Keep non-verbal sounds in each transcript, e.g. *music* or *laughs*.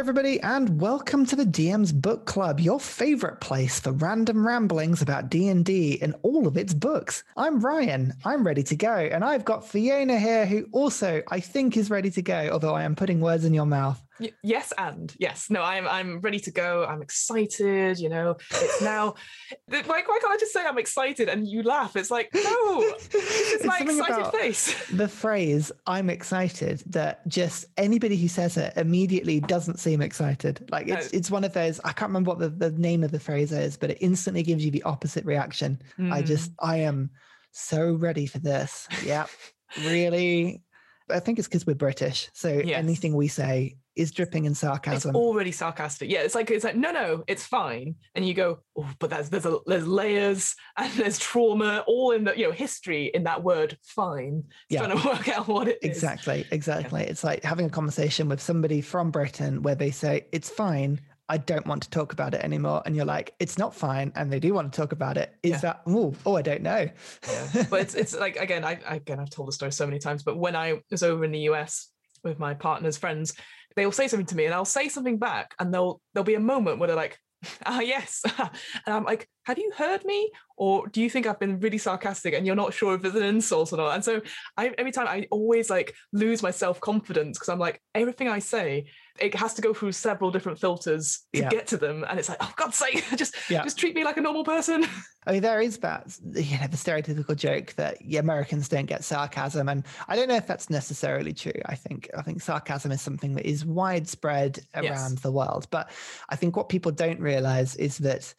everybody, and welcome to the DM's Book Club, your favorite place for random ramblings about D&D and all of its books. I'm Ryan. I'm ready to go, and I've got Fiona here who also I think is ready to go, although I am putting words in your mouth. Y- yes, and yes, no, I'm I'm ready to go. I'm excited. You know, it's *laughs* now. why, why can't I just say I'm excited and you laugh? It's like no, it's my excited face. The phrase "I'm excited" that just anybody who says it immediately doesn't seem excited. Like it's No. it's one of those. I can't remember what the, the name of the phrase is, but it instantly gives you the opposite reaction. I Mm. just I am so ready for this. Yeah, really. I think it's because we're British, so *laughs* Yes. anything we say is dripping in sarcasm. It's already sarcastic. Yeah, it's like it's like no, no, it's fine. And you go, oh, but there's there's a, there's layers and there's trauma, all in the you know history in that word. Fine. It's Yeah. Trying to *laughs* work out what it is. Exactly, exactly. It's like having a conversation with somebody from Britain where they say, It's fine. I don't want to talk about it anymore. And you're like, It's not fine. And they do want to talk about it. Is Yeah. that, oh, oh, I don't know. Yeah. *laughs* But it's it's like again, I again I've told the story so many times. But when I was over in the US with my partner's friends, they will say something to me, and I'll say something back, and they'll there'll be a moment where they're like, *laughs* "Ah, yes," *laughs* and I'm like, "Have you heard me, or do you think I've been really sarcastic and you're not sure if it's an insult or not?" And so I every time I always like lose my self confidence because I'm like everything I say. It has to go through several different filters to Yeah. get to them, and it's like, oh God's sake, *laughs* just Yeah. just treat me like a normal person. *laughs* I mean, there is that, you know, the stereotypical joke that yeah, Americans don't get sarcasm. And I don't know if that's necessarily true. I think, I think sarcasm is something that is widespread around Yes. the world. But I think what people don't realize is that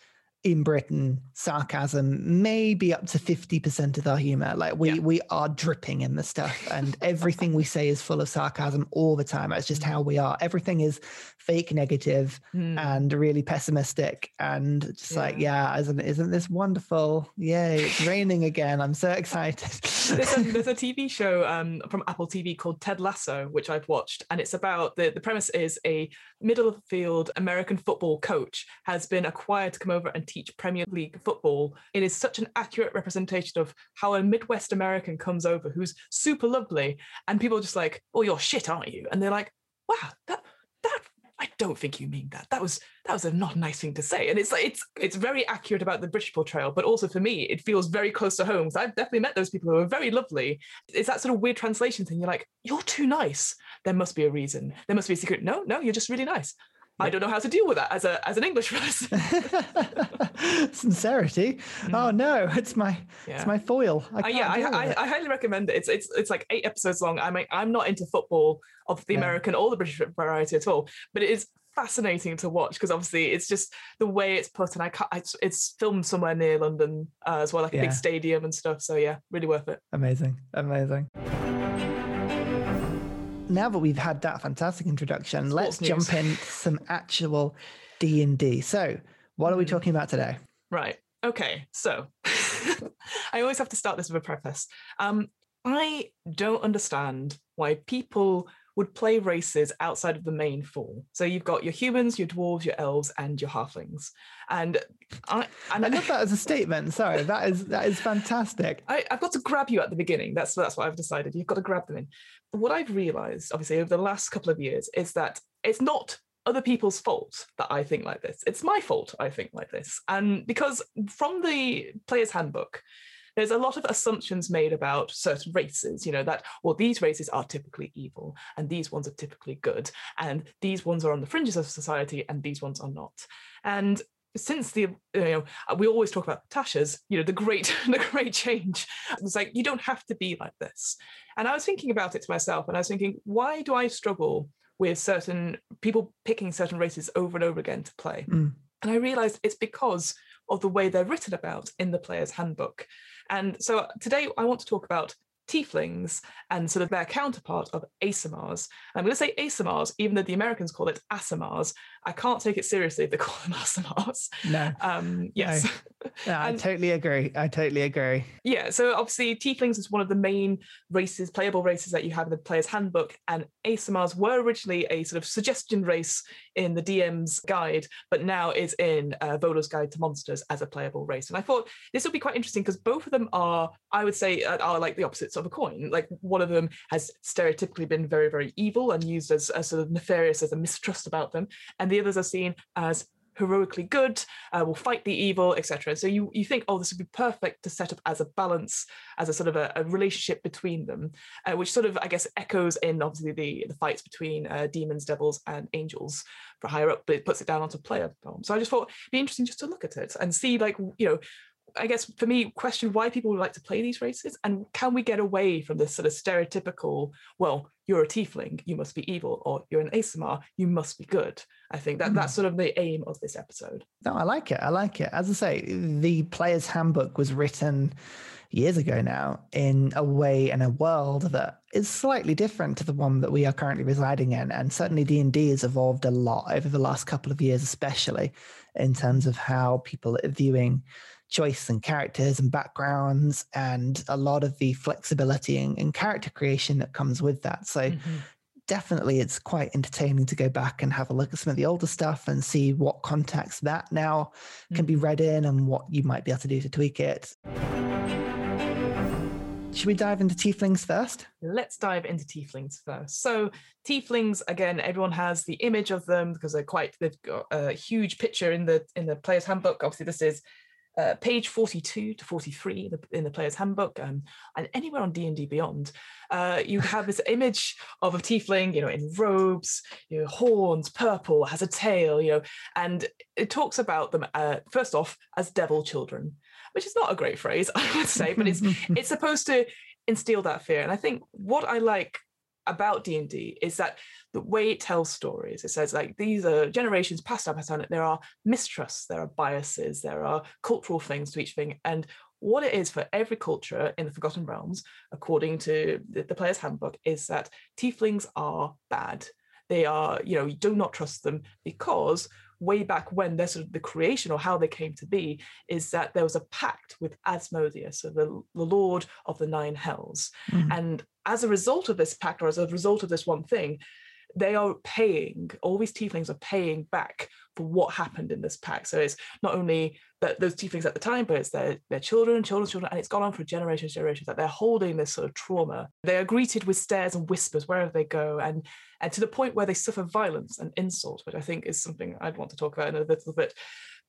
in Britain, sarcasm may be up to 50% of our humor. Like we Yeah. we are dripping in the stuff and everything we say is full of sarcasm all the time. It's just how we are. Everything is fake negative Hmm. and really pessimistic and just like, yeah, isn't isn't this wonderful? Yay, it's raining again. I'm so excited. there's a there's a *laughs* TV show um, from Apple TV called Ted Lasso, which I've watched, and it's about the the premise is a middle of the field American football coach has been acquired to come over and teach Premier League football. It is such an accurate representation of how a Midwest American comes over who's super lovely, and people are just like, "Oh, you're shit, aren't you?" And they're like, "Wow, that that." I don't think you mean that. That was that was a not nice thing to say, and it's like it's it's very accurate about the British portrayal, but also for me, it feels very close to home. 'cause I've definitely met those people who are very lovely. It's that sort of weird translation thing. You're like, you're too nice. There must be a reason. There must be a secret. No, no, you're just really nice. I don't know how to deal with that as a as an English *laughs* person. *laughs* Sincerity. Oh no, it's my Yeah. it's my foil. I Uh, yeah, I, I. I highly recommend it. It's it's it's like eight episodes long. I mean, I'm not into football of the Yeah. American or the British variety at all, but it is fascinating to watch because obviously it's just the way it's put, and I can't. It's, it's filmed somewhere near London uh, as well, like a Yeah. big stadium and stuff. So yeah, really worth it. Amazing. Amazing. Now that we've had that fantastic introduction, let's Sports jump news. into *laughs* some actual D&D. So, what are we Mhm. talking about today? Right. Okay. So *laughs* I always have to start this with a preface. Um, I don't understand why people would play races outside of the main four. So you've got your humans, your dwarves, your elves, and your halflings. And I and I love that as a statement. Sorry, that is that is fantastic. I, I've got to grab you at the beginning. That's that's what I've decided. You've got to grab them in. But what I've realized, obviously, over the last couple of years, is that it's not other people's fault that I think like this. It's my fault I think like this. And because from the player's handbook, there's a lot of assumptions made about certain races, you know, that, well, these races are typically evil and these ones are typically good, and these ones are on the fringes of society and these ones are not. And since the you know we always talk about Tasha's you know the great *laughs* the great change it's like you don't have to be like this and I was thinking about it to myself and I was thinking why do I struggle with certain people picking certain races over and over again to play Mm. and I realized it's because of the way they're written about in the player's handbook and so today I want to talk about tieflings and sort of their counterpart of Aasimars. I'm going to say Aasimars, even though the Americans call it Aasimars. I can't take it seriously if they *laughs* call them Aasimars. No, Um, yes. no, I *laughs* And- totally agree. I totally agree. Yeah, so obviously Tieflings is one of the main races, playable races that you have in the player's handbook, and Aasimars were originally a sort of suggestion race in the DM's guide, but now is in uh, Volo's Guide to Monsters as a playable race. And I thought this would be quite interesting because both of them are, I would say, uh, are like the opposites of a coin. Like one of them has stereotypically been very, very evil and used as, as sort of nefarious as a mistrust about them, and the others are seen as heroically good, uh, will fight the evil, etc. So you you think, oh, this would be perfect to set up as a balance, as a sort of a, a relationship between them, uh, which sort of I guess echoes in obviously the the fights between uh, demons, devils, and angels for higher up, but it puts it down onto player. So I just thought it'd be interesting just to look at it and see like you know I guess for me, question why people would like to play these races and can we get away from this sort of stereotypical, well, you're a tiefling, you must be evil, or you're an Aasimar, you must be good. I think that that's hmm. sort of the aim of this episode. No, I like it. I like it. As I say, the player's handbook was written years ago now in a way and a world that is slightly different to the one that we are currently residing in and certainly d&d has evolved a lot over the last couple of years especially in terms of how people are viewing choice and characters and backgrounds and a lot of the flexibility and, and character creation that comes with that. So mm-hmm. definitely it's quite entertaining to go back and have a look at some of the older stuff and see what context that now mm-hmm. can be mm-hmm. read in and what you might be able to do to tweak it. Should we dive into tieflings first? Let's dive into tieflings first. So, tieflings again, everyone has the image of them because they're quite. They've got a huge picture in the in the player's handbook. Obviously, this is uh, page 42 to 43 in the, in the player's handbook um, and anywhere on d&d beyond uh, you *laughs* have this image of a tiefling you know in robes you know, horns purple has a tail you know and it talks about them uh, first off as devil children which is not a great phrase *laughs* i would say but it's *laughs* it's supposed to instill that fear and i think what i like about d&d is that the way it tells stories. It says like these are generations passed down, passed down. There are mistrusts, there are biases, there are cultural things to each thing, and what it is for every culture in the Forgotten Realms, according to the, the player's handbook, is that tieflings are bad. They are, you know, you do not trust them because way back when their sort of the creation or how they came to be is that there was a pact with Asmodeus, so the, the Lord of the Nine Hells. Mm-hmm. And as a result of this pact, or as a result of this one thing, they are paying, all these tieflings are paying back for what happened in this pack. So it's not only that those tieflings at the time, but it's their, their children, children's children, and it's gone on for generations, generations that they're holding this sort of trauma. They are greeted with stares and whispers wherever they go, and and to the point where they suffer violence and insult, which I think is something I'd want to talk about in a little bit.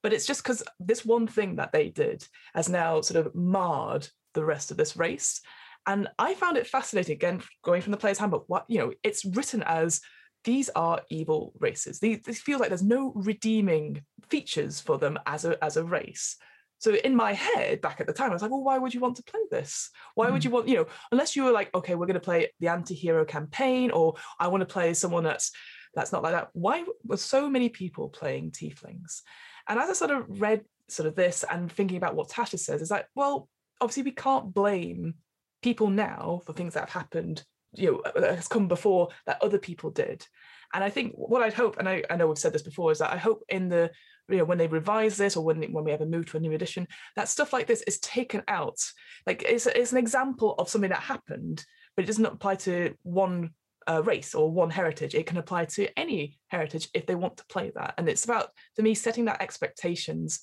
But it's just because this one thing that they did has now sort of marred the rest of this race. And I found it fascinating, again, going from the player's handbook, what, you know, it's written as these are evil races. These, these feel like there's no redeeming features for them as a, as a race. So in my head, back at the time, I was like, well, why would you want to play this? Why mm. would you want, you know, unless you were like, okay, we're going to play the anti-hero campaign, or I want to play someone that's that's not like that. Why were so many people playing tieflings? And as I sort of read sort of this and thinking about what Tasha says, is like, well, obviously we can't blame people now for things that have happened you know uh, has come before that other people did. And i think what i'd hope and I, I know we've said this before is that i hope in the you know when they revise this or when when we ever move to a new edition that stuff like this is taken out. Like it's, it's an example of something that happened but it doesn't apply to one uh, race or one heritage. It can apply to any heritage if they want to play that. And it's about to me setting that expectations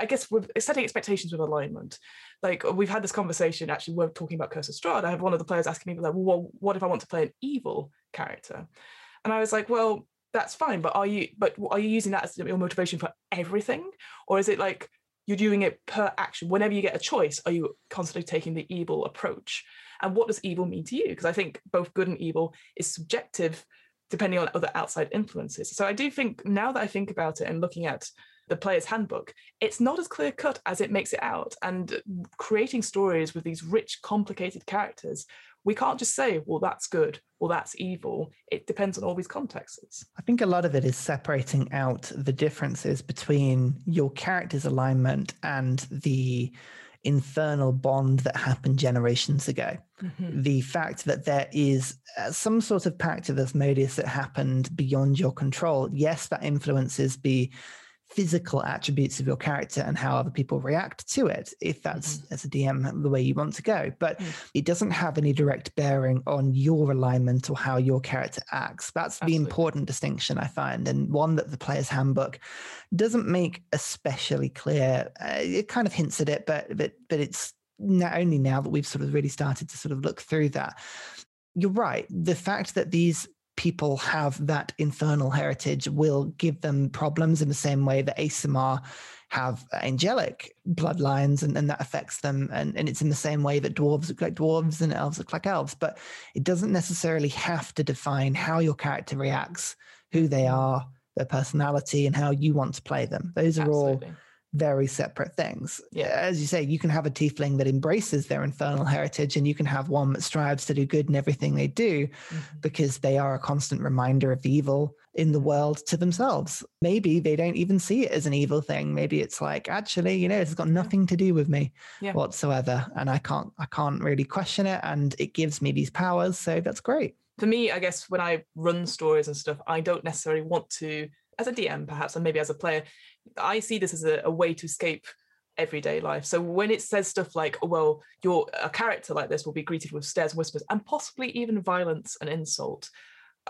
I guess with setting expectations with alignment. Like we've had this conversation. Actually, we're talking about Curse of Strahd. I have one of the players asking me like, "Well, what if I want to play an evil character?" And I was like, "Well, that's fine, but are you? But are you using that as your motivation for everything, or is it like you're doing it per action? Whenever you get a choice, are you constantly taking the evil approach? And what does evil mean to you? Because I think both good and evil is subjective depending on other outside influences. So I do think now that I think about it and looking at the player's handbook, it's not as clear cut as it makes it out. And creating stories with these rich, complicated characters, we can't just say, well, that's good, well, that's evil. It depends on all these contexts. I think a lot of it is separating out the differences between your character's alignment and the infernal bond that happened generations ago. Mm-hmm. The fact that there is uh, some sort of pact of Asmodeus that happened beyond your control. Yes, that influences the physical attributes of your character and how other people react to it, if that's mm-hmm. as a DM the way you want to go. But mm-hmm. it doesn't have any direct bearing on your alignment or how your character acts. That's Absolutely. the important distinction I find, and one that the player's handbook doesn't make especially clear. Uh, it kind of hints at it, but but but it's not only now that we've sort of really started to sort of look through that, you're right. The fact that these people have that infernal heritage will give them problems in the same way that Aasimar have angelic bloodlines and, and that affects them. And, and it's in the same way that dwarves look like dwarves and elves look like elves. But it doesn't necessarily have to define how your character reacts, who they mm. are, their personality, and how you want to play them. Those are Absolutely. all very separate things. Yeah. As you say, you can have a tiefling that embraces their infernal heritage, and you can have one that strives to do good in everything they do mm-hmm. because they are a constant reminder of the evil in the world to themselves. Maybe they don't even see it as an evil thing. Maybe it's like, actually, you know, it's got nothing to do with me yeah. whatsoever. And I can't I can't really question it. And it gives me these powers. So that's great. For me, I guess when I run stories and stuff, I don't necessarily want to as a DM perhaps, and maybe as a player, I see this as a, a way to escape everyday life. So when it says stuff like, oh, well, your a character like this will be greeted with stares and whispers and possibly even violence and insult.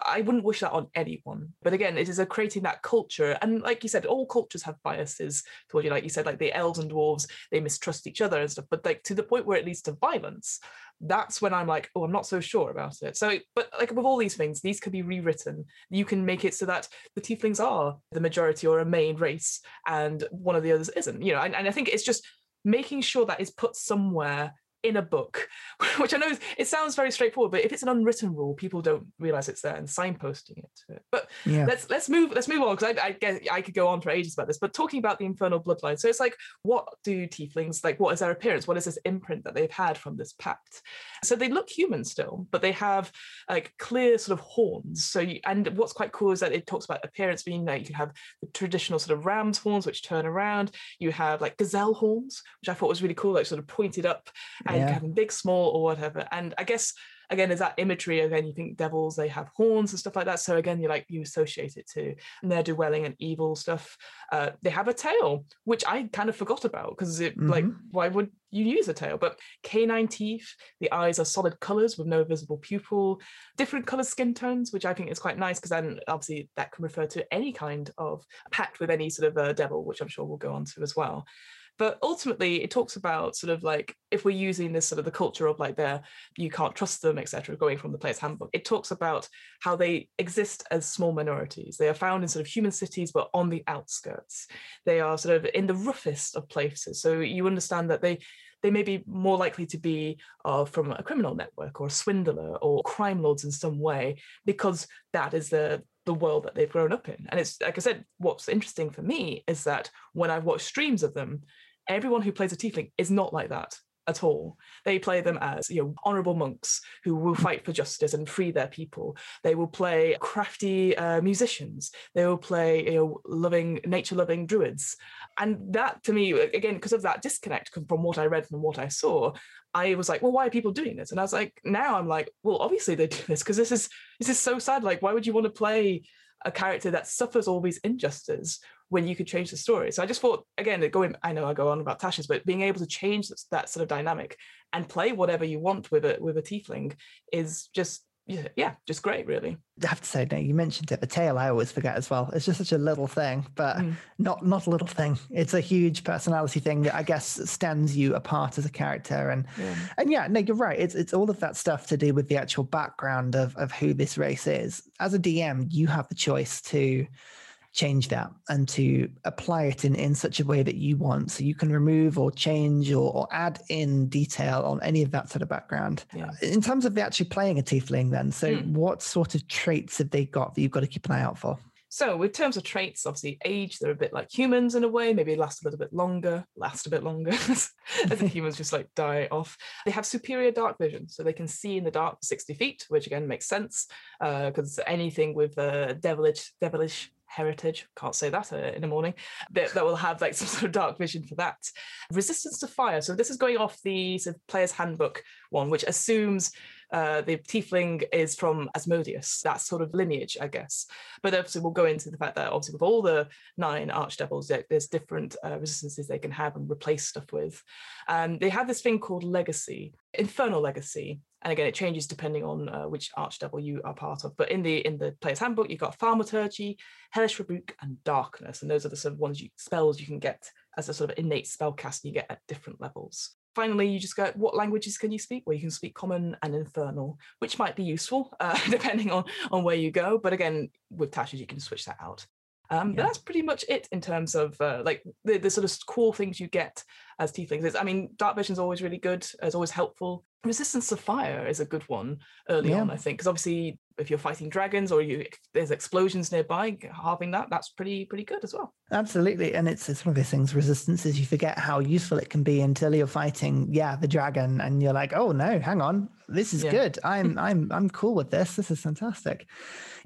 I wouldn't wish that on anyone. But again, it is a creating that culture. And like you said, all cultures have biases towards you. Like you said, like the elves and dwarves, they mistrust each other and stuff. But like to the point where it leads to violence, that's when I'm like, oh, I'm not so sure about it. So, but like with all these things, these can be rewritten. You can make it so that the tieflings are the majority or a main race, and one of the others isn't. You know, and, and I think it's just making sure that is put somewhere in a book, *laughs* which I know it sounds very straightforward, but if it's an unwritten rule, people don't realize it's there and signposting it it. But yeah. let's let's move let's move on because I, I guess I could go on for ages about this. But talking about the infernal bloodline, so it's like, what do tieflings like? What is their appearance? What is this imprint that they've had from this pact? So they look human still, but they have like clear sort of horns. So you, and what's quite cool is that it talks about appearance being that you can have the traditional sort of ram's horns which turn around. You have like gazelle horns, which I thought was really cool, like sort of pointed up and yeah. having big, small, or whatever. And I guess again is that imagery again you think devils they have horns and stuff like that so again you like you associate it to ne'er dwelling and evil stuff uh, they have a tail which i kind of forgot about because it mm-hmm. like why would you use a tail but canine teeth the eyes are solid colors with no visible pupil different color skin tones which i think is quite nice because then obviously that can refer to any kind of pact with any sort of a devil which i'm sure we'll go on to as well but ultimately, it talks about sort of like if we're using this sort of the culture of like their you can't trust them, etc., going from the player's handbook. It talks about how they exist as small minorities. They are found in sort of human cities, but on the outskirts. They are sort of in the roughest of places. So you understand that they they may be more likely to be uh, from a criminal network or a swindler or crime lords in some way because that is the the world that they've grown up in. And it's like I said, what's interesting for me is that when I've watched streams of them, everyone who plays a tiefling is not like that at all. They play them as you know honorable monks who will fight for justice and free their people. They will play crafty uh, musicians. They will play you know loving nature loving druids. And that to me again because of that disconnect from what I read and what I saw, I was like, well, why are people doing this? And I was like, now I'm like, well, obviously they do this because this is this is so sad. Like, why would you want to play a character that suffers all these injustices when you could change the story. So I just thought, again, going, I know I go on about Tasha's, but being able to change that sort of dynamic and play whatever you want with a with a tiefling is just yeah, just great, really. I have to say, now you mentioned it, the tail I always forget as well. It's just such a little thing, but mm. not not a little thing. It's a huge personality thing that I guess stands you apart as a character. And yeah. and yeah, no, you're right. It's it's all of that stuff to do with the actual background of of who this race is. As a DM, you have the choice to change that and to apply it in, in such a way that you want. So you can remove or change or, or add in detail on any of that sort of background. Yeah. In terms of actually playing a tiefling, then, so mm. what sort of traits have they got that you've got to keep an eye out for? So, with terms of traits, obviously, age, they're a bit like humans in a way, maybe last a little bit longer, last a bit longer, *laughs* as the *laughs* humans just like die off. They have superior dark vision, so they can see in the dark 60 feet, which again makes sense because uh, anything with uh, devilish, devilish heritage can't say that uh, in the morning that, that will have like *laughs* some sort of dark vision for that resistance to fire so this is going off the sort of player's handbook one which assumes uh, the tiefling is from Asmodeus, that sort of lineage, I guess. But obviously, we'll go into the fact that obviously with all the nine archdevils, there's different uh, resistances they can have and replace stuff with. Um, they have this thing called legacy, infernal legacy, and again, it changes depending on uh, which archdevil you are part of. But in the in the player's handbook, you've got thaumaturgy, hellish rebuke, and darkness, and those are the sort of ones you spells you can get as a sort of innate spellcaster you get at different levels. finally, you just go, what languages can you speak? Well, you can speak Common and Infernal, which might be useful uh, *laughs* depending on, on where you go. But again, with Tasha's, you can switch that out. Um, yeah. But that's pretty much it in terms of uh, like the, the sort of cool things you get as tieflings. I mean, dark vision is always really good. It's always helpful. Resistance to fire is a good one early yeah. on, I think, because obviously if you're fighting dragons or you there's explosions nearby, halving that that's pretty pretty good as well. Absolutely, and it's it's one of those things. Resistances, you forget how useful it can be until you're fighting, yeah, the dragon, and you're like, oh no, hang on, this is yeah. good. I'm *laughs* I'm I'm cool with this. This is fantastic.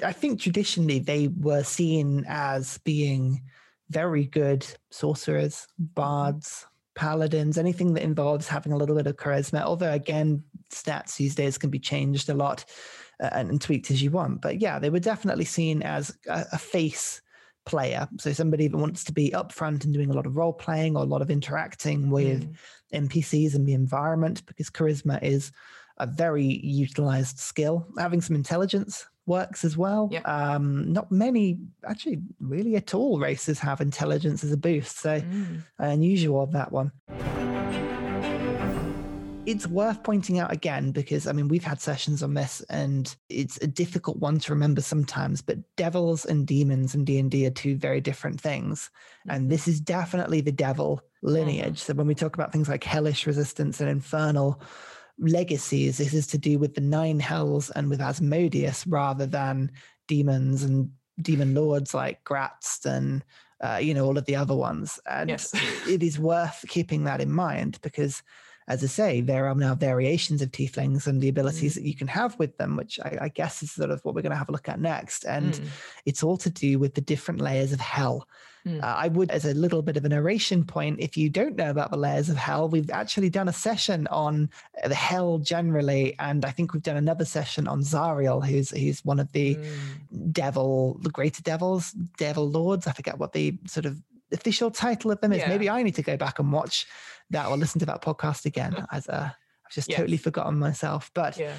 I think traditionally they were seen as being very good sorcerers, mm-hmm. bards, paladins, anything that involves having a little bit of charisma. Although, again, stats these days can be changed a lot and, and, tweaked as you want. But yeah, they were definitely seen as a, a face player. So somebody that wants to be upfront and doing a lot of role playing or a lot of interacting with mm. NPCs and the environment because charisma is a very utilized skill. Having some intelligence works as well. Um, not many, actually, really at all, races have intelligence as a boost. So mm. unusual of that one. It's worth pointing out again because I mean we've had sessions on this and it's a difficult one to remember sometimes. But devils and demons and D and D are two very different things, and mm-hmm. this is definitely the devil lineage. Mm-hmm. So when we talk about things like hellish resistance and infernal, legacies. This is to do with the nine hells and with Asmodeus rather than demons and demon lords like Graz'zt and uh, you know all of the other ones. And yes. it is worth keeping that in mind because as I say, there are now variations of tieflings and the abilities mm. that you can have with them, which I, I, guess is sort of what we're going to have a look at next. And mm. it's all to do with the different layers of hell. Mm. Uh, I would, as a little bit of a narration point, if you don't know about the layers of hell, we've actually done a session on the hell generally, and I think we've done another session on Zariel, who's who's one of the mm. devil, the greater devils, devil lords. I forget what the sort of official title of them is. Yeah. Maybe I need to go back and watch that or listen to that podcast again *laughs* as a I've just yes. totally forgotten myself. But yeah.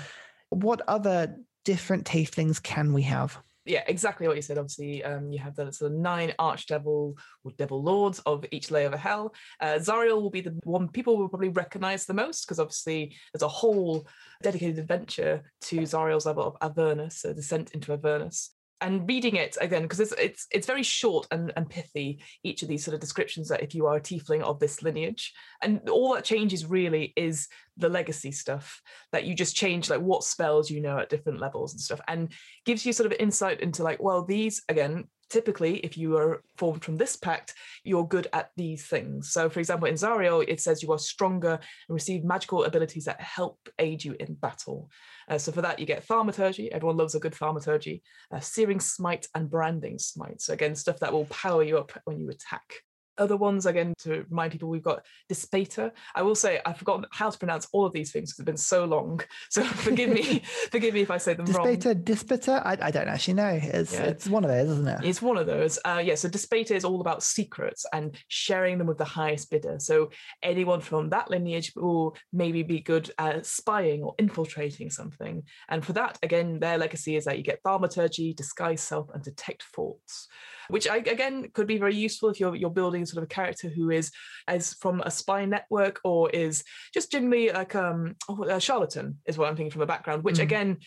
what other different tieflings can we have? yeah, exactly what you said. Obviously, um, you have the sort of nine archdevil or devil lords of each layer of hell. Uh, Zariel will be the one people will probably recognize the most because obviously there's a whole dedicated adventure to Zariel's level of Avernus, a descent into Avernus and reading it again because it's it's it's very short and, and pithy each of these sort of descriptions that if you are a tiefling of this lineage. And all that changes really is the legacy stuff that you just change like what spells you know at different levels and stuff and gives you sort of insight into like well these again typically, if you are formed from this pact, you're good at these things. So, for example, in Zariel, it says you are stronger and receive magical abilities that help aid you in battle. Uh, so, for that, you get thaumaturgy. Everyone loves a good thaumaturgy, uh, searing smite, and branding smite. So, again, stuff that will power you up when you attack other ones again to remind people we've got Dispater. I will say I've forgotten how to pronounce all of these things because it's been so long. *laughs* So forgive me, *laughs* forgive me if I say them Dispater, wrong. Dispater, I, I don't actually know. It's yeah. it's one of those, isn't it? It's one of those. Uh, yeah. So Dispater is all about secrets and sharing them with the highest bidder. So anyone from that lineage will maybe be good at spying or infiltrating something. And for that, again, their legacy is that you get thaumaturgy, disguise self, and detect thoughts which I, again could be very useful if you're you're building sort of a character who is as from a spy network or is just generally like um oh, a charlatan is what I'm thinking from a background, which mm. again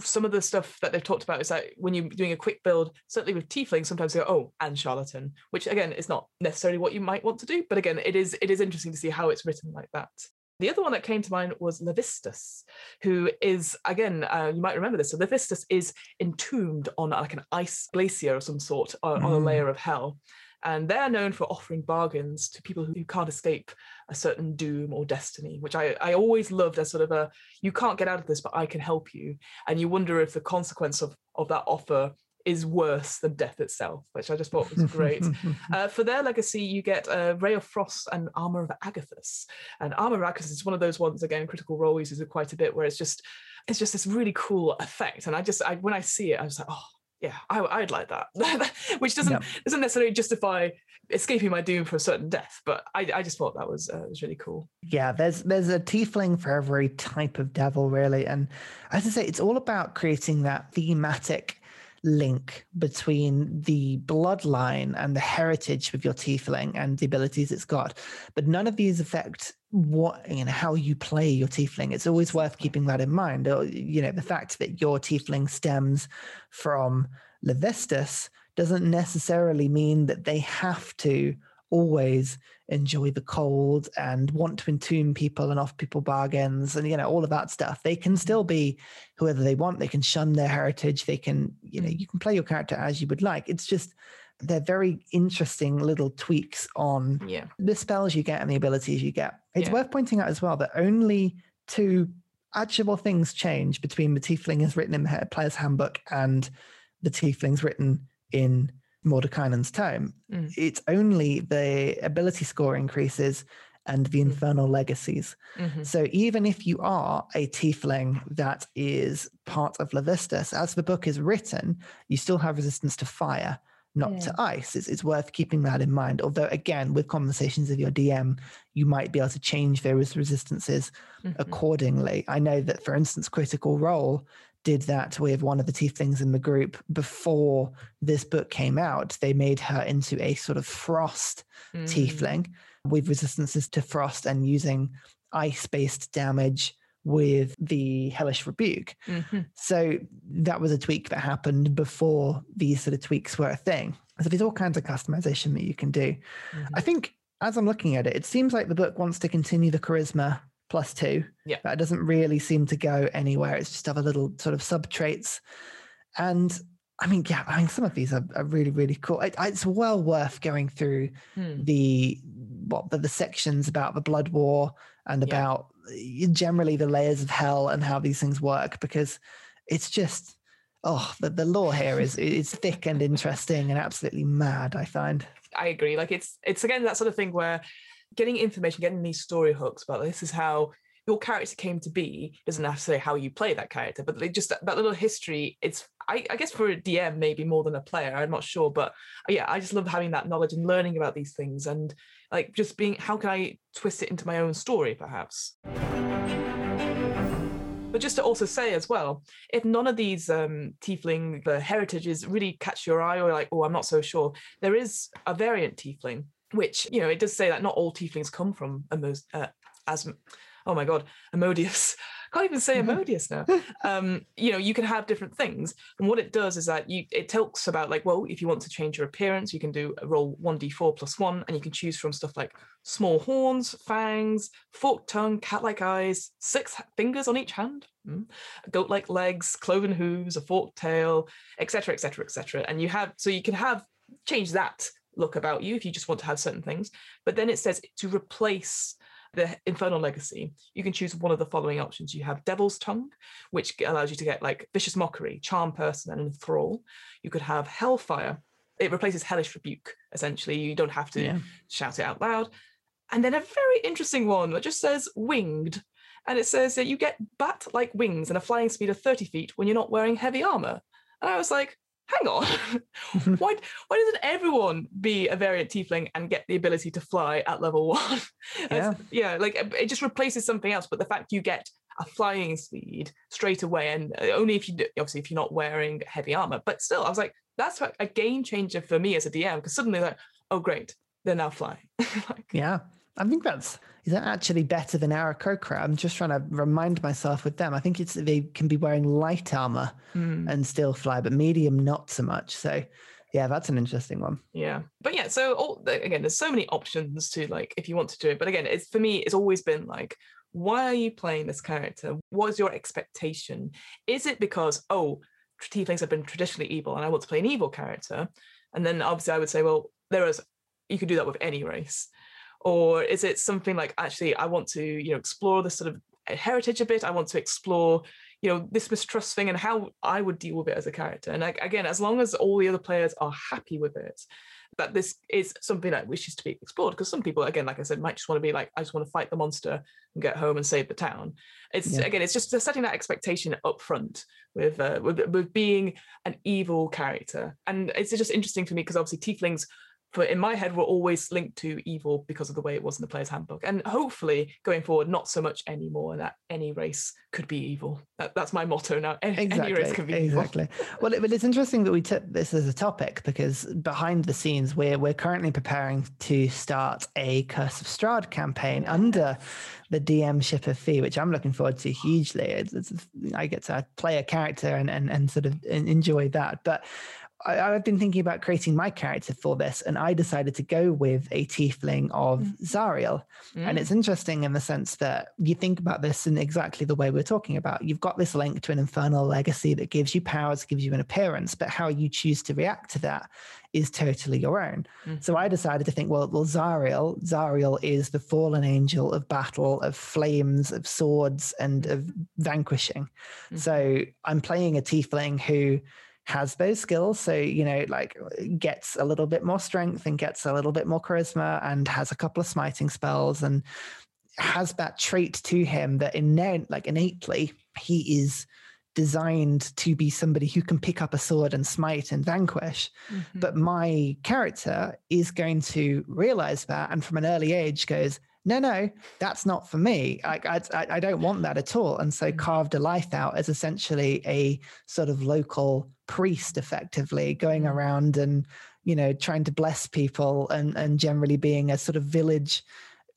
some of the stuff that they've talked about is that when you're doing a quick build, certainly with tiefling, sometimes they go, oh, and charlatan, which again is not necessarily what you might want to do, but again, it is it is interesting to see how it's written like that. The other one that came to mind was Levistus, who is, again, uh, you might remember this. So Levistus is entombed on like an ice glacier of some sort on, mm. on a layer of hell. And they're known for offering bargains to people who can't escape a certain doom or destiny, which I, I always loved as sort of a you can't get out of this, but I can help you. And you wonder if the consequence of, of that offer is worse than death itself, which I just thought was great. *laughs* uh, for their legacy, you get uh, Ray of Frost and Armor of Agathys. And Armor of Agathys is one of those ones, again, Critical Role uses it quite a bit, where it's just it's just this really cool effect. And I just, I, when I see it, I was like, oh, yeah, I, would like that. *laughs* Which doesn't doesn't necessarily justify escaping my doom for a certain death, but I, I just thought that was uh, was really cool. Yeah, there's there's a tiefling for every type of devil, really, and as I say, it's all about creating that thematic link between the bloodline and the heritage of your tiefling and the abilities it's got. But none of these affect what you know how you play your tiefling. It's always worth keeping that in mind. Or, you know, the fact that your tiefling stems from Levistus doesn't necessarily mean that they have to always enjoy the cold and want to entomb people and offer people bargains and you know all of that stuff. They can mm-hmm. still be whoever they want. They can shun their heritage. They can you know mm. you can play your character as you would like. It's just they're very interesting little tweaks on yeah. the spells you get and the abilities you get. It's Yeah. worth pointing out as well that only two actual things change between the tiefling as written in the player's handbook and the tieflings written in Mordenkainen's tome. Mm. It's only the ability score increases and the Mm. infernal legacies. Mhm. So even if you are a tiefling that is part of Levistus, as the book is written, you still have resistance to fire, not to ice. It's, it's worth keeping that in mind. Although, again, with conversations with your DM, you might be able to change those resistances Mhm. accordingly. I know that, for instance, Critical Role did that with one of the tieflings in the group before this book came out. They made her into a sort of frost Mm. tiefling with resistances to frost and using ice based damage with the hellish rebuke. Mhm. So that was a tweak that happened before these sort of tweaks were a thing. So there's all kinds of customization that you can do. Mhm. I think as I'm looking at it, it seems like the book wants to continue the charisma plus two. Yeah. That doesn't really seem to go anywhere. It's just other little sort of sub traits. And I mean, yeah, I mean, some of these are, are really, really cool. It, it's well worth going through Hmm. the what the, the sections about the blood war and about uh, generally the layers of hell and how these things work because it's just oh the, the lore here is is thick and interesting and absolutely mad i find I agree. Like it's it's again that sort of thing where getting information, getting these story hooks about this is how your character came to be doesn't have to say how you play that character, but just that, that little history. It's I, I guess for a DM maybe more than a player. I'm not sure, but uh, yeah, I just love having that knowledge and learning about these things and like just being how can I twist it into my own story perhaps. But just to also say as well, if none of these um, tiefling the heritages really catch your eye, or like, oh, I'm not so sure, there is a variant tiefling, which you know it does say that not all tieflings come from Amos, uh, as oh my god, Amodius. *laughs* Can't even say *laughs* Amodius now. Um, you know, you can have different things, and what it does is that you it talks about like, well, if you want to change your appearance, you can do a roll one d4 plus one, and you can choose from stuff like small horns, fangs, forked tongue, cat-like eyes, six fingers on each hand, mm, goat-like legs, cloven hooves, a forked tail, etc., etc., etc. And you have so you can have change that look about you if you just want to have certain things. But then it says to replace the infernal legacy, you can choose one of the following options. You have Devil's Tongue, which allows you to get like vicious mockery, charm person, and enthrall. You could have Hellfire. It replaces hellish rebuke. Essentially, you don't have to Yeah. shout it out loud. And then a very interesting one that just says winged. And it says that you get bat like wings and a flying speed of 30 feet when you're not wearing heavy armor. And I was like, hang on. *laughs* *laughs* why, why doesn't everyone be a variant tiefling and get the ability to fly at level *laughs* one? Yeah. Yeah, like it just replaces something else. But the fact you get a flying speed straight away, and uh, only if you do, obviously if you're not wearing heavy armor, but still, I was like, that's a game changer for me as a DM because suddenly like, oh great, they're now flying. like, Yeah. I think that's is that actually better than Aarakocra? I'm just trying to remind myself with them. I think it's they can be wearing light armor hmm. and still fly, but medium not so much. So yeah, that's an interesting one. Yeah, but yeah. So all, again, there's so many options to like if you want to do it. But again, it's for me, it's always been like, why are you playing this character? What is your expectation? Is it because oh, tieflings have been traditionally evil, and I want to play an evil character? And then obviously, I would say, well, there is you could do that with any race. Or is it something like actually, I want to you know explore this sort of heritage a bit. I want to explore you know this mistrust thing and how I would deal with it as a character. And like, again, as long as all the other players are happy with it, that this is something that wishes to be explored. Because some people, again, like I said, might just want to be like, I just want to fight the monster and get home and save the town. It's Yeah. again, it's just setting that expectation up front with, uh, with with being an evil character, and it's just interesting for me because obviously tieflings for in my head were always linked to evil because of the way it was in the player's handbook. And hopefully going forward, not so much anymore that any race could be evil. That, that's my motto now. Any, exactly, any race can be exactly. well, it, but it's interesting that we took this as a topic because behind the scenes, we're we're currently preparing to start a Curse of Strahd campaign under the DM ship of Fee, which I'm looking forward to hugely. It's, it's, I get to play a character and, and, and sort of enjoy that. But I, have been thinking about creating my character for this, and I decided to go with a tiefling of mm. Zariel. Mm. And it's interesting in the sense that you think about this in exactly the way we're talking about. You've got this link to an infernal legacy that gives you powers, gives you an appearance, but how you choose to react to that is totally your own. Mm. So I decided to think, well, well, Zariel, Zariel is the fallen angel of battle, of flames, of swords, and of vanquishing. Mm. So I'm playing a tiefling who has those skills. So, you know, like gets a little bit more strength and gets a little bit more charisma and has a couple of smiting spells and has that trait to him that innate, like innately, he is designed to be somebody who can pick up a sword and smite and vanquish. Mm-hmm. But my character is going to realize that and from an early age goes, no, no, that's not for me. I, I, I don't want that at all. And so mm. carved a life out as essentially a sort of local priest, effectively going mm. around and, you know, trying to bless people and, and generally being a sort of village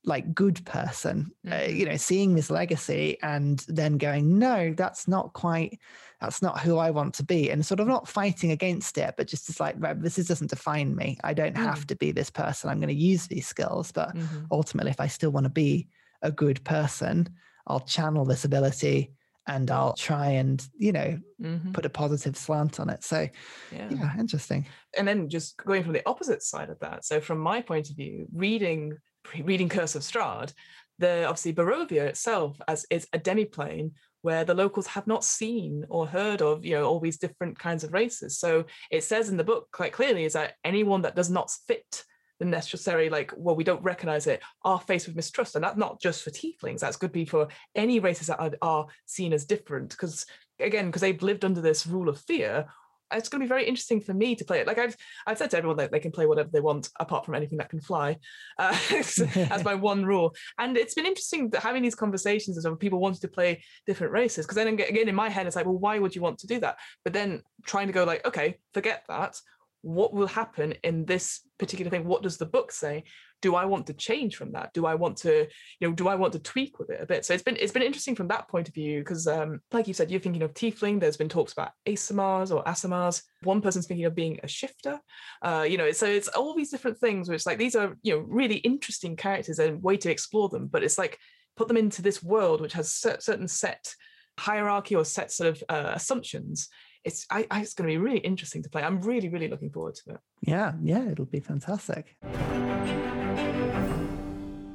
like good person, uh, mm-hmm. you know, seeing this legacy and then going, no, that's not quite, that's not who I want to be. And sort of not fighting against it, but just as like, this is, doesn't define me. I don't mm-hmm. have to be this person. I'm going to use these skills. But mm-hmm. ultimately, if I still want to be a good person, I'll channel this ability and I'll try and, you know, mm-hmm. put a positive slant on it. So, yeah. yeah, interesting. And then just going from the opposite side of that. So, from my point of view, reading reading Curse of Strahd, the obviously Barovia itself as is a demiplane where the locals have not seen or heard of you know all these different kinds of races. So it says in the book quite clearly is that anyone that does not fit the necessary like well we don't recognize it are faced with mistrust. And that's not just for tieflings that's could be for any races that are, are seen as different. Because again because they've lived under this rule of fear it's going to be very interesting for me to play it. Like I've I've said to everyone that they can play whatever they want apart from anything that can fly, uh, *laughs* *laughs* as my one rule. And it's been interesting having these conversations as people wanting to play different races. Because then again, in my head, it's like, well, why would you want to do that? But then trying to go like, okay, forget that. What will happen in this particular thing? What does the book say? do I want to change from that? Do I want to, you know, do I want to tweak with it a bit? So it's been it's been interesting from that point of view because, um, like you said, you're thinking of tiefling. There's been talks about Aasimars or Aasimars. One person's thinking of being a shifter. Uh, you know, so it's all these different things. Which like these are you know really interesting characters and way to explore them. But it's like put them into this world which has certain set hierarchy or set sort of uh, assumptions it's I, I, it's going to be really interesting to play. I'm really really looking forward to it. Yeah, yeah, it'll be fantastic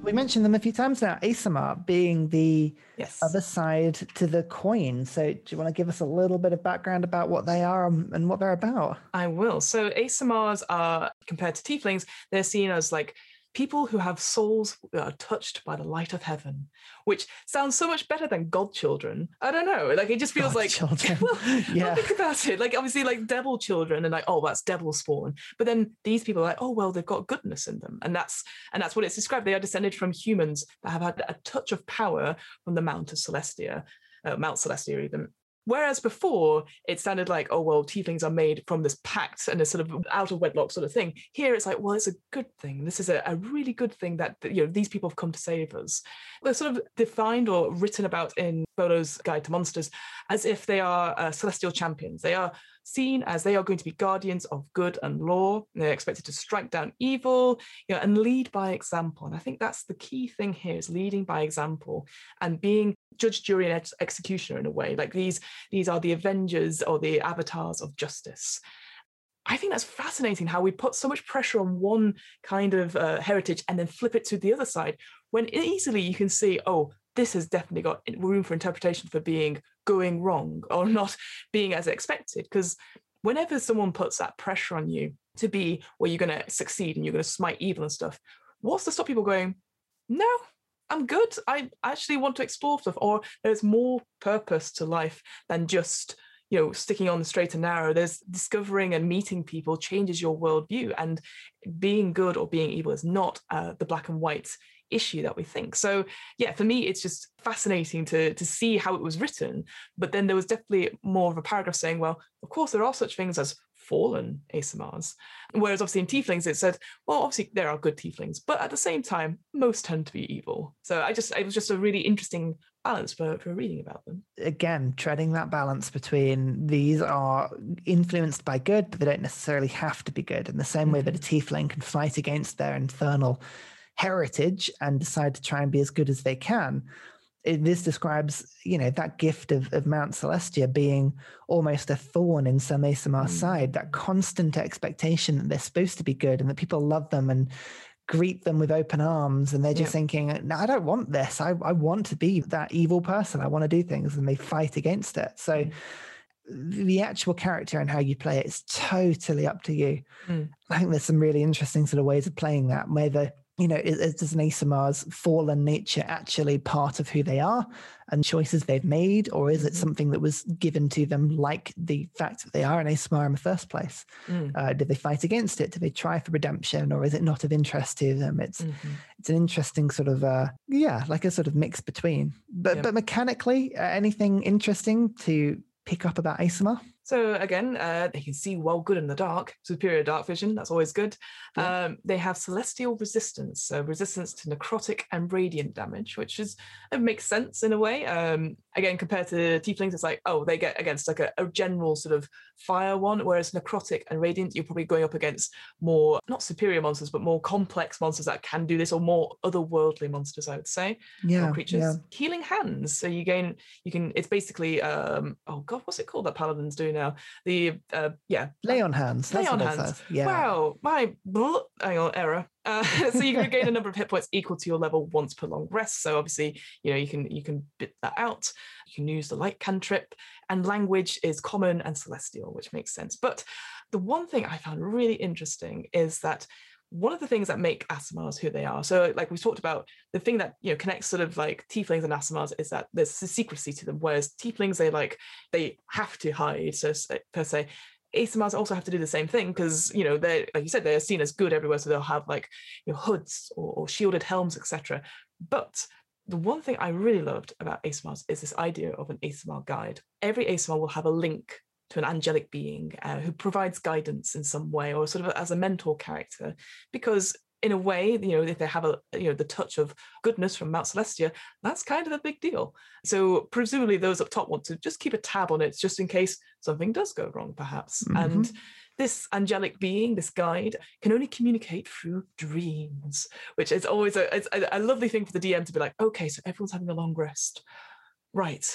we mentioned them a few times now. Aasimar being the yes. other side to the coin. So, do you want to give us a little bit of background about what they are and what they're about? I will. So, Aasimars are compared to Tieflings, they're seen as like people who have souls that are touched by the light of heaven, which sounds so much better than godchildren. I don't know. Like it just feels God like *laughs* children. *laughs* well, yeah. think about it. Like obviously, like devil children, and like oh, that's devil spawn. But then these people are like oh well, they've got goodness in them, and that's and that's what it's described. They are descended from humans that have had a touch of power from the Mount of Celestia, uh, Mount Celestia even. Whereas before it sounded like, oh, well, tieflings are made from this pact and this sort of out of wedlock sort of thing. Here it's like, well, it's a good thing. This is a, a really good thing that, you know, these people have come to save us. They're sort of defined or written about in Volo's Guide to Monsters as if they are uh, celestial champions. They are seen as they are going to be guardians of good and law. They're expected to strike down evil, you know, and lead by example. And I think that's the key thing here is leading by example and being judge, jury, and ex- executioner in a way. Like these, these are the avengers or the avatars of justice. I think that's fascinating how we put so much pressure on one kind of uh, heritage and then flip it to the other side when easily you can see, oh, this has definitely got room for interpretation for being going wrong or not being as expected. Because whenever someone puts that pressure on you to be where you're going to succeed and you're going to smite evil and stuff, what's to stop people going, no, I'm good. I actually want to explore stuff, or there's more purpose to life than just you know sticking on the straight and narrow there's discovering and meeting people changes your worldview and being good or being evil is not uh, the black and white issue that we think so yeah for me it's just fascinating to to see how it was written but then there was definitely more of a paragraph saying well of course there are such things as fallen Aasimars. Whereas obviously in Tieflings it said, well, obviously there are good Tieflings, but at the same time, most tend to be evil. So I just it was just a really interesting balance for, for reading about them. Again, treading that balance between these are influenced by good, but they don't necessarily have to be good. In the same way that a mm-hmm. Tiefling can fight against their infernal heritage and decide to try and be as good as they can this describes, you know, that gift of, of Mount Celestia being almost a thorn in some Aasimar mm. side, that constant expectation that they're supposed to be good and that people love them and greet them with open arms. And they're just yeah. thinking, no, I don't want this. I, I want to be that evil person. I want to do things. And they fight against it. So mm. the actual character and how you play it is totally up to you. Mm. I think there's some really interesting sort of ways of playing that, where the you know, is, is an Aasimar's fallen nature actually part of who they are and choices they've made, or is it mm-hmm. something that was given to them, like the fact that they are an Aasimar in the first place? Mm. Uh, did they fight against it? Did they try for redemption, or is it not of interest to them? It's mm-hmm. it's an interesting sort of uh, yeah, like a sort of mix between. But but mechanically, uh, anything interesting to pick up about Aasimar? So again, uh, they can see well good in the dark, superior dark vision, that's always good. Yeah. Um, they have celestial resistance, so resistance to necrotic and radiant damage, which is it makes sense in a way. Um, again, compared to tieflings, it's like, oh, they get against like a, a, general sort of fire one, whereas necrotic and radiant, you're probably going up against more, not superior monsters, but more complex monsters that can do this, or more otherworldly monsters, I would say. Yeah. creatures. Yeah. Healing hands. So you gain, you can, it's basically, um, oh God, what's it called that paladins do now. The uh, yeah, lay on hands. Lay on hands. Yeah. Wow, my bl- hang on error. Uh, *laughs* so you can gain a number of hit points equal to your level once per long rest. So obviously, you know, you can you can bit that out. You can use the light cantrip, and language is common and celestial, which makes sense. But the one thing I found really interesting is that one of the things that make Aasimars who they are. So, like we talked about, the thing that you know connects sort of like tieflings and Aasimars is that there's a secrecy to them. Whereas tieflings, they like they have to hide, so per se. Aasimars also have to do the same thing because you know they're like you said they're seen as good everywhere, so they'll have like you know hoods or, or shielded helms, etc. But the one thing I really loved about Aasimars is this idea of an Aasimar guide. Every Aasimar will have a link to an angelic being uh, who provides guidance in some way or sort of as a mentor character because in a way you know if they have a you know the touch of goodness from mount celestia that's kind of a big deal so presumably those up top want to just keep a tab on it just in case something does go wrong perhaps mm-hmm. and this angelic being, this guide, can only communicate through dreams, which is always a, a, a lovely thing for the DM to be like, okay, so everyone's having a long rest. Right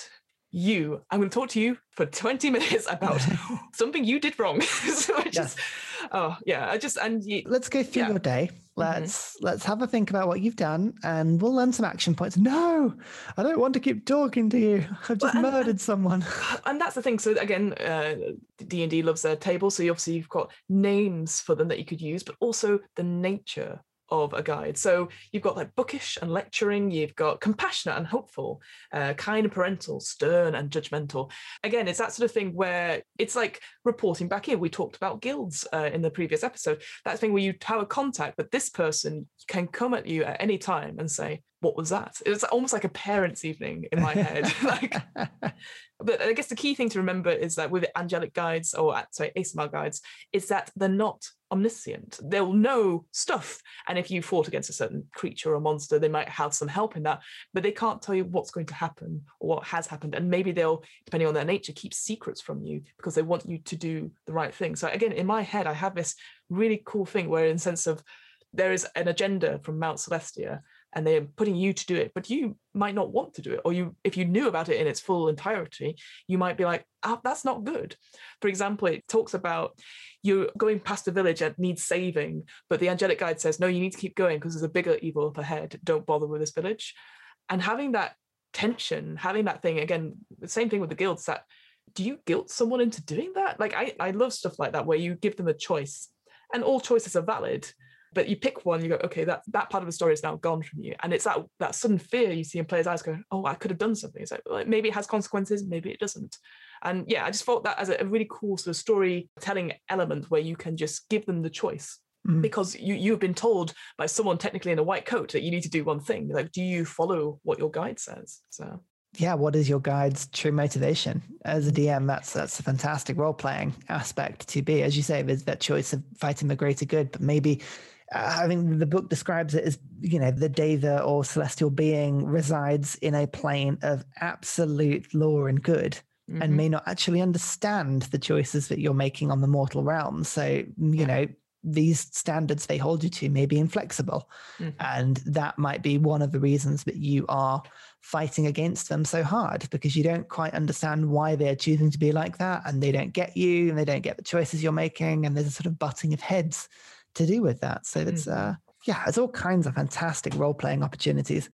you. I'm going to talk to you for 20 minutes about *laughs* something you did wrong. *laughs* so I just, yes. oh yeah, I just and you, let's go through yeah. your day. Mm-hmm. Let's mm-hmm. let's have a think about what you've done, and we'll learn some action points. No, I don't want to keep talking to you. I've just well, and, murdered someone. *sighs* And that's the thing. So again, uh, D and D loves their tables. So you obviously you've got names for them that you could use, but also the nature of a guide. So you've got like bookish and lecturing, you've got compassionate and hopeful, uh, kind and parental, stern and judgmental. Again, it's that sort of thing where it's like reporting back in. We talked about guilds uh, in the previous episode. That thing where you have a contact, but this person can come at you at any time and say, what was that? It was almost like a parents' evening in my head. *laughs* like, but I guess the key thing to remember is that with angelic guides or sorry, ASMR guides, is that they're not omniscient. They'll know stuff. And if you fought against a certain creature or monster, they might have some help in that, but they can't tell you what's going to happen or what has happened. And maybe they'll, depending on their nature, keep secrets from you because they want you to do the right thing. So again, in my head, I have this really cool thing where in sense of there is an agenda from Mount Celestia and they're putting you to do it but you might not want to do it or you if you knew about it in its full entirety you might be like oh, that's not good. For example it talks about you're going past a village that needs saving but the angelic guide says no you need to keep going because there's a bigger evil up ahead. Don't bother with this village. And having that tension having that thing again the same thing with the guilds that do you guilt someone into doing that? Like i i love stuff like that where you give them a choice and all choices are valid but you pick one, you go, okay, that that part of the story is now gone from you, and it's that that sudden fear you see in players' eyes, going, oh, I could have done something. It's like, like maybe it has consequences, maybe it doesn't. And yeah, I just thought that as a really cool sort of storytelling element where you can just give them the choice. Mm. Because you you've been told by someone technically in a white coat that you need to do one thing. Like, do you follow what your guide says? So yeah, what is your guide's true motivation? As a DM, that's that's a fantastic role playing aspect to be. As you say, there's that choice of fighting the greater good, but maybe I mean, the book describes it as you know the deva or celestial being resides in a plane of absolute law and good, mm-hmm. and may not actually understand the choices that you're making on the mortal realm. So you yeah. know these standards they hold you to may be inflexible, mm-hmm. and that might be one of the reasons that you are fighting against them so hard because you don't quite understand why they're choosing to be like that, and they don't get you, and they don't get the choices you're making, and there's a sort of butting of heads to do with that. So it's mm-hmm. uh, yeah, it's all kinds of fantastic role playing opportunities.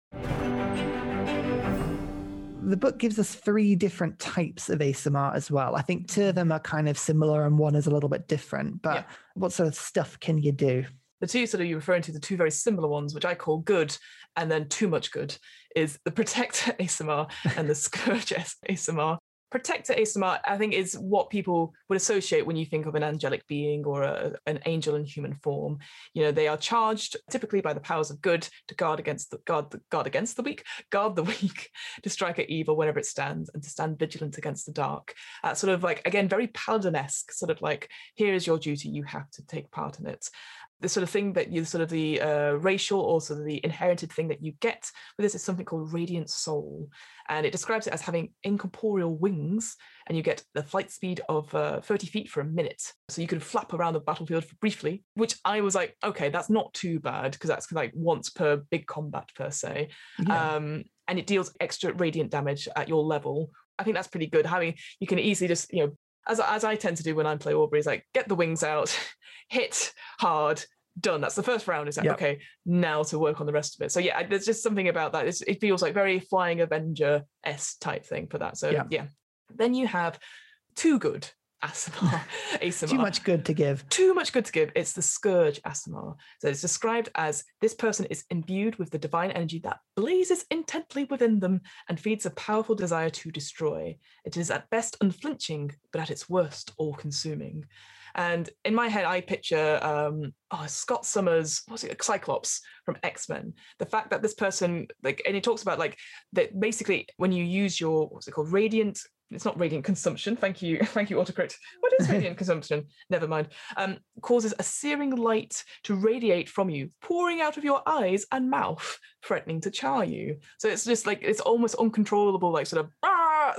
The book gives us three different types of Aasimar as well. I think two of them are kind of similar and one is a little bit different. But yeah. what sort of stuff can you do? The two sort of you're referring to, the two very similar ones, which I call good and then too much good, is the Protector *laughs* Aasimar and the Scourge Aasimar. Protector Aasimar, I think, is what people would associate when you think of an angelic being or a, an angel in human form. You know, they are charged typically by the powers of good to guard against the guard, guard against the weak, guard the *laughs* weak, to strike at evil whenever it stands, and to stand vigilant against the dark. Uh, sort of like again, very paladin-esque, sort of like here is your duty, you have to take part in it the sort of thing that you sort of the uh, racial or sort of the inherited thing that you get with this is something called radiant soul and it describes it as having incorporeal wings and you get the flight speed of uh, 30 feet for a minute so you can flap around the battlefield briefly which i was like okay that's not too bad because that's like once per big combat per se yeah. um, and it deals extra radiant damage at your level I think that's pretty good. Having you can easily just you know as, as I tend to do when I play Aubrey, is like get the wings out, *laughs* hit hard, done. That's the first round. Is like, yep. okay, now to work on the rest of it. So yeah, there's just something about that. It's, it feels like very flying Avenger s type thing for that. So yeah. yeah. Then you have too good Aasimar. Aasimar. *laughs* Too much good to give. Too much good to give. It's the Scourge Aasimar. So it's described as this person is imbued with the divine energy that blazes intently within them and feeds a powerful desire to destroy. It is at best unflinching, but at its worst, all consuming. And in my head, I picture um, oh, Scott Summers, what's it, Cyclops from X Men. The fact that this person, like, and he talks about like that basically when you use your what's it called, radiant it's not radiant consumption. Thank you, *laughs* thank you, autocorrect. What is *laughs* radiant consumption? Never mind. Um, causes a searing light to radiate from you, pouring out of your eyes and mouth, threatening to char you. So it's just like it's almost uncontrollable, like sort of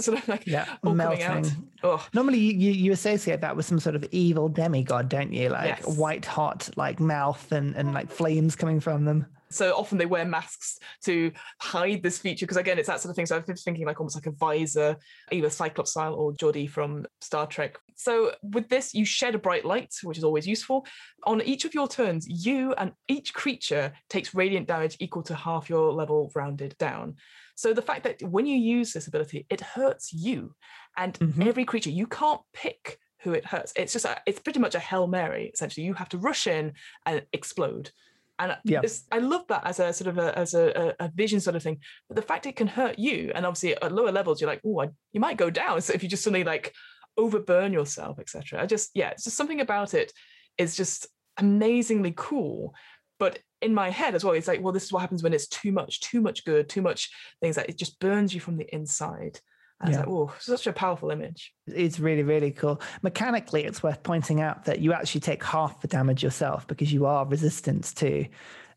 sort of like yeah, melting. Oh. Normally, you you associate that with some sort of evil demigod, don't you? Like yes. white hot, like mouth and and like flames coming from them. So often they wear masks to hide this feature because again, it's that sort of thing. So I've been thinking like almost like a visor, either Cyclops style or Geordi from Star Trek. So with this, you shed a bright light, which is always useful. On each of your turns, you and each creature takes radiant damage equal to half your level rounded down. So the fact that when you use this ability, it hurts you and mm-hmm. every creature. You can't pick who it hurts. It's just a, it's pretty much a hail mary. Essentially, you have to rush in and explode and yeah. I love that as a sort of a, as a, a, vision sort of thing. But the fact it can hurt you, and obviously at lower levels, you're like, oh, you might go down. So if you just suddenly like overburn yourself, etc. I just yeah, it's just something about it is just amazingly cool. But in my head as well, it's like, well, this is what happens when it's too much, too much good, too much things that it just burns you from the inside. And yeah. like, oh, such a powerful image. It's really, really cool. Mechanically, it's worth pointing out that you actually take half the damage yourself because you are resistant to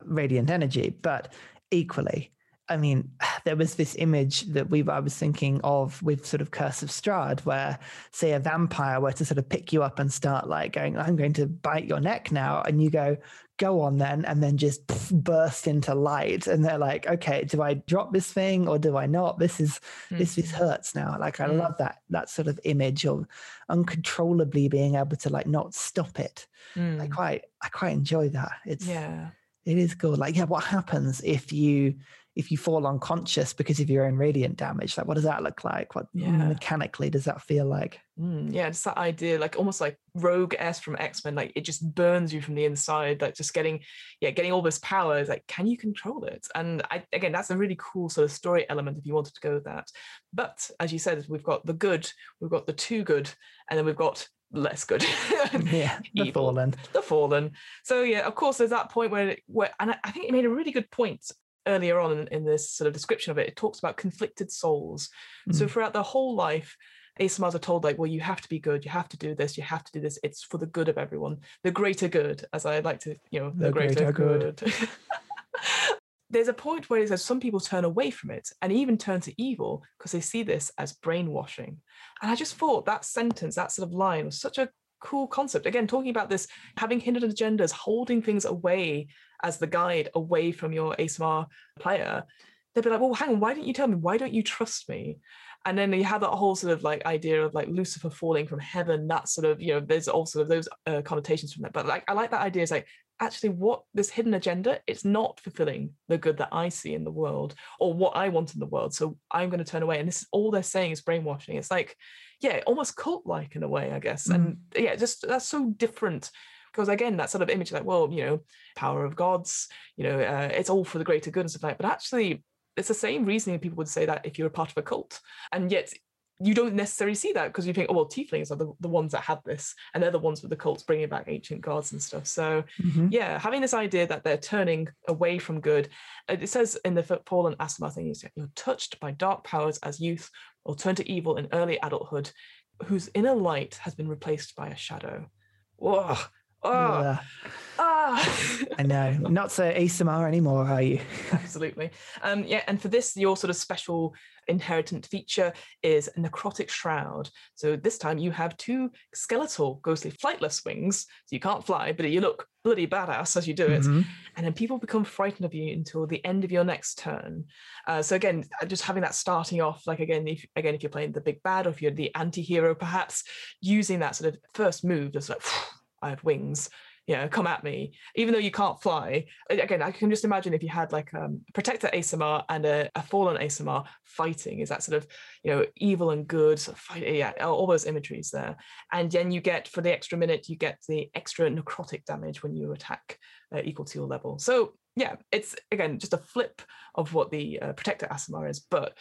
radiant energy. But equally, I mean, *sighs* there was this image that we I was thinking of with sort of Curse of Strahd, where say a vampire were to sort of pick you up and start like going, I'm going to bite your neck now, and you go, go on then and then just burst into light and they're like okay do i drop this thing or do i not this is mm. this this hurts now like i mm. love that that sort of image of uncontrollably being able to like not stop it mm. i quite i quite enjoy that it's yeah it is cool like yeah what happens if you if you fall unconscious because of your own radiant damage? Like, what does that look like? What Yeah. mechanically does that feel like? Mm, yeah, it's that idea, like almost like Rogue S from X Men, like it just burns you from the inside, like just getting, yeah, getting all this power. Is like, can you control it? And I, again, that's a really cool sort of story element if you wanted to go with that. But as you said, we've got the good, we've got the too good, and then we've got less good. *laughs* yeah, *laughs* the Evil. fallen. the fallen. So yeah, of course, there's that point where where, and I, I think it made a really good point earlier on in, in this sort of description of it. It talks about conflicted souls. So Mm. throughout their whole life, Aasimars are told like, well, you have to be good, you have to do this, you have to do this. It's for the good of everyone, the greater good, as I like to, you know, the, The greater, greater good. *laughs* There's a point where it says some people turn away from it and even turn to evil because they see this as brainwashing. And I just thought that sentence, that sort of line was such a cool concept. Again, talking about this having hidden agendas, holding things away as the guide away from your Aasimar player. They'd be like, well, hang on, why didn't you tell me? Why don't you trust me? And then you have that whole sort of like idea of like Lucifer falling from heaven, that sort of, you know, there's also those uh, connotations from that. But like, I like that idea. It's like, actually, what this hidden agenda, it's not fulfilling the good that I see in the world or what I want in the world. So I'm going to turn away. And this is all they're saying is brainwashing. It's like, yeah, almost cult like in a way, I guess. And yeah, just that's so different. Because again, that sort of image, like, well, you know, power of gods, you know, uh, it's all for the greater good and stuff like that. But actually, it's the same reasoning people would say that if you're a part of a cult. And yet, you don't necessarily see that because you think, oh, well, tieflings are the, the ones that have this, and they're the ones with the cults bringing back ancient gods and stuff. So, Mhm. yeah, having this idea that they're turning away from good. uh, It says in the F- Fallen Aasimar thing, you're touched by dark powers as youth or turn to evil in early adulthood, whose inner light has been replaced by a shadow. Whoa. Oh, Ugh, ah. I know. *laughs* Not so Aasimar anymore, are you? *laughs* Absolutely. Um, yeah, and for this, your sort of special inheritant feature is necrotic shroud. So this time you have two skeletal, ghostly, flightless wings. So you can't fly, but you look bloody badass as you do it. Mhm. And then people become frightened of you until the end of your next turn. Uh, so again, uh, just having that starting off, like again, if again if you're playing the big bad or if you're the anti-hero, perhaps using that sort of first move, just like I have wings. Yeah, come at me. Even though you can't fly, again, I can just imagine if you had like um, a protector Aasimar and a, a fallen Aasimar fighting, is that sort of you know evil and good, fight, yeah, all all those imageries there. And then you get for the extra minute, you get the extra necrotic damage when you attack uh, equal to your level. So yeah, it's again just a flip of what the uh, protector Aasimar is, but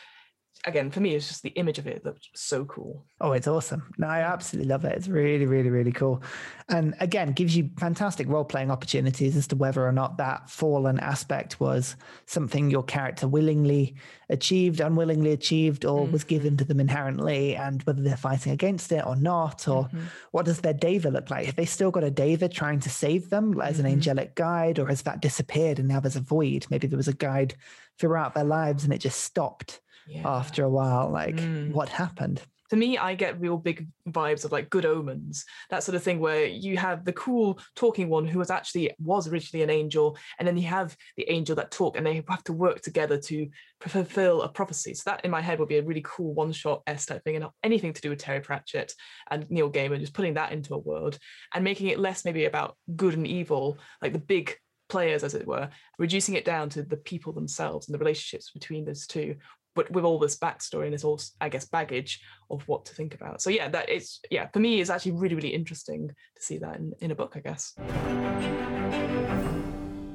again, for me, it's just the image of it looked so cool. Oh, it's awesome. No, I absolutely love it. It's really, really, really cool. And again, gives you fantastic role playing opportunities as to whether or not that fallen aspect was something your character willingly achieved, unwillingly achieved, or was given to them inherently, and whether they're fighting against it or not, or Mhm. what does their Deva look like? Have they still got a Deva trying to save them as an Mhm. angelic guide, or has that disappeared and now there's a void? Maybe there was a guide throughout their lives and it just stopped Yeah. after a while. Like, Mm. what happened? for me, I get real big vibes of like good omens, that sort of thing, where you have the cool talking one who was actually was originally an angel, and then you have the angel that talk, and they have to work together to fulfill a prophecy. So that in my head would be a really cool one shot S type thing, and anything to do with Terry Pratchett and Neil Gaiman, just putting that into a world and making it less maybe about good and evil, like the big players as it were reducing it down to the people themselves and the relationships between those two but with all this backstory and this all i guess baggage of what to think about. So yeah that is yeah for me it's actually really really interesting to see that in, in a book i guess.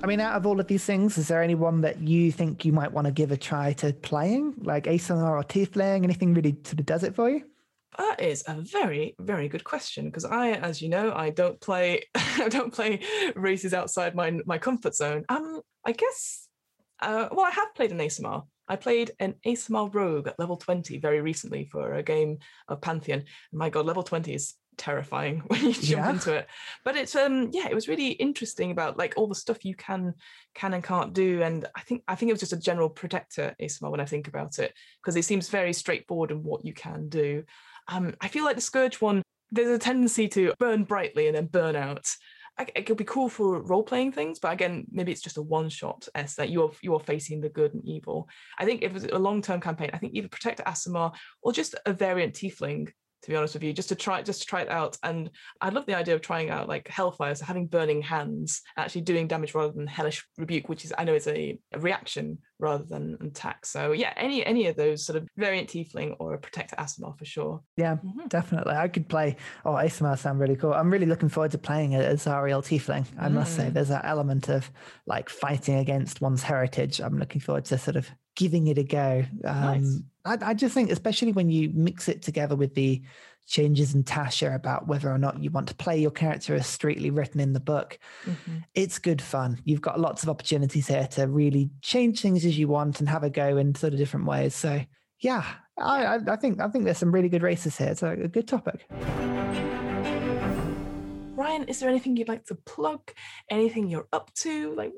I mean, out of all of these things, is there anyone that you think you might want to give a try to playing, like Aasimar or Tiefling? Anything really sort of does it for you? that is a very very good question because i as you know i don't play *laughs* i don't play races outside my my comfort zone. Um i guess uh, well i have played an Aasimar i played an Aasimar rogue at level 20 very recently for a game of pantheon my god level 20 is terrifying *laughs* when you jump Yeah. into it but it's um yeah it was really interesting about like all the stuff you can can and can't do and i think i think it was just a general protector Aasimar when i think about it because it seems very straightforward in what you can do um, I feel like the Scourge one, there's a tendency to burn brightly and then burn out. It could be cool for role playing things, but again, maybe it's just a one shot that you are you are facing the good and evil. I think if it was a long term campaign, I think either Protector Aasimar or just a variant Tiefling to be honest with you, just to try just to try it out. And I love the idea of trying out like Hellfire, so having burning hands, actually doing damage rather than Hellish Rebuke, which is I know is a, a reaction rather than attack. So yeah, any any of those sort of variant Tiefling or a Protector Aasimar for sure. Yeah, mm-hmm. definitely. I could play. Oh, Aasimar sound really cool. I'm really looking forward to playing it as a Zariel Tiefling. I mm. must say, mm. there's that element of like fighting against one's heritage. I'm looking forward to sort of giving it a go. Um, nice. I, I, just think, especially when you mix it together with the changes in Tasha about whether or not you want to play your character as straightly written in the book, mm-hmm. it's good fun. You've got lots of opportunities here to really change things as you want and have a go in sort of different ways. So, yeah, I, I think I think there's some really good races here. It's a, a good topic. Ryan, is there anything you'd like to plug? Anything you're up to? Like,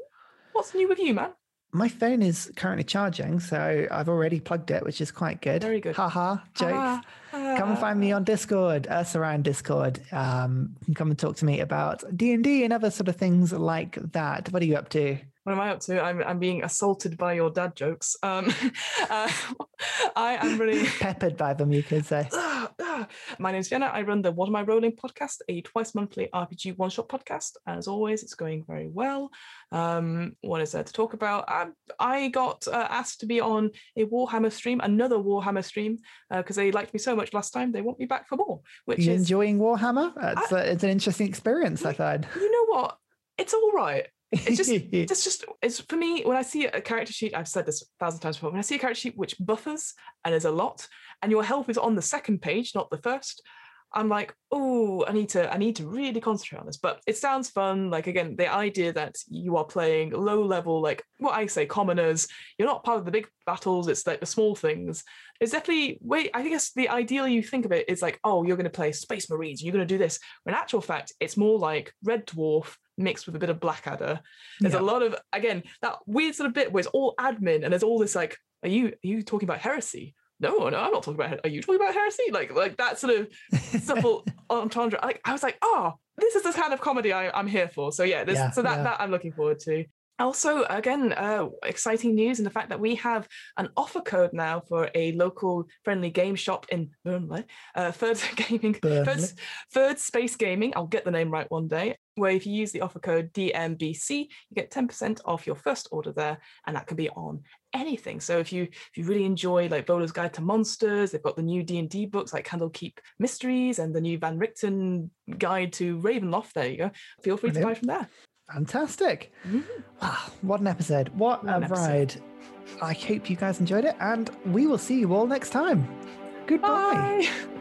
what's new with you, man? My phone is currently charging, so I've already plugged it, which is quite good. Very good. Haha, jokes. Come and find me on Discord, UrsaRyan Discord. Um, come and talk to me about D and D and other sort of things like that. What are you up to? What am I up to? I'm, I'm being assaulted by your dad jokes. Um, *laughs* uh, I am really *laughs* peppered by them, you could say. *sighs* My name's Fiona. I run the What Am I Rolling podcast, a twice monthly RPG one shot podcast. As always, it's going very well. Um, what is there to talk about? I, um, I got uh, asked to be on a Warhammer stream, another Warhammer stream, because uh, they liked me so much last time. They want me back for more. Which you is enjoying Warhammer? It's, I, it's an interesting experience. I thought. You know what? It's all right it's just *laughs* it's just it's for me when I see a character sheet, I've said this a thousand times before. When I see a character sheet which buffers and is a lot, and your health is on the second page, not the first, I'm like, oh, I need to I need to really concentrate on this. But it sounds fun. Like again, the idea that you are playing low level, like what I say, commoners, you're not part of the big battles, it's like the small things. It's definitely wait, I guess the ideal you think of it is like, oh, you're gonna play Space Marines, you're gonna do this. When in actual fact, it's more like Red Dwarf mixed with a bit of Blackadder. There's yeah. a lot of again that weird sort of bit where it's all admin and there's all this like, are you are you talking about heresy? No, no, I'm not talking about. Are you talking about heresy? Like like that sort of simple *laughs* entendre. Like I was like, oh, this is the kind of comedy I, am here for. So yeah, this, yeah so that yeah. that I'm looking forward to. Also, again, uh, exciting news in the fact that we have an offer code now for a local friendly game shop in Burnley, uh, Third *laughs* Gaming, Third, Third Space Gaming. I'll get the name right one day where if you use the offer code DMBC, you get 10% off your first order there, and that can be on anything. So if you if you really enjoy like Volo's Guide to Monsters, they've got the new D&D books like Candlekeep Mysteries and the new Van Richten Guide to Ravenloft. There you go. Feel free Brilliant. to buy from there. Fantastic. Mm-hmm. Wow, what an episode. What, what a ride. I hope you guys enjoyed it, and we will see you all next time. Goodbye. Bye. *laughs*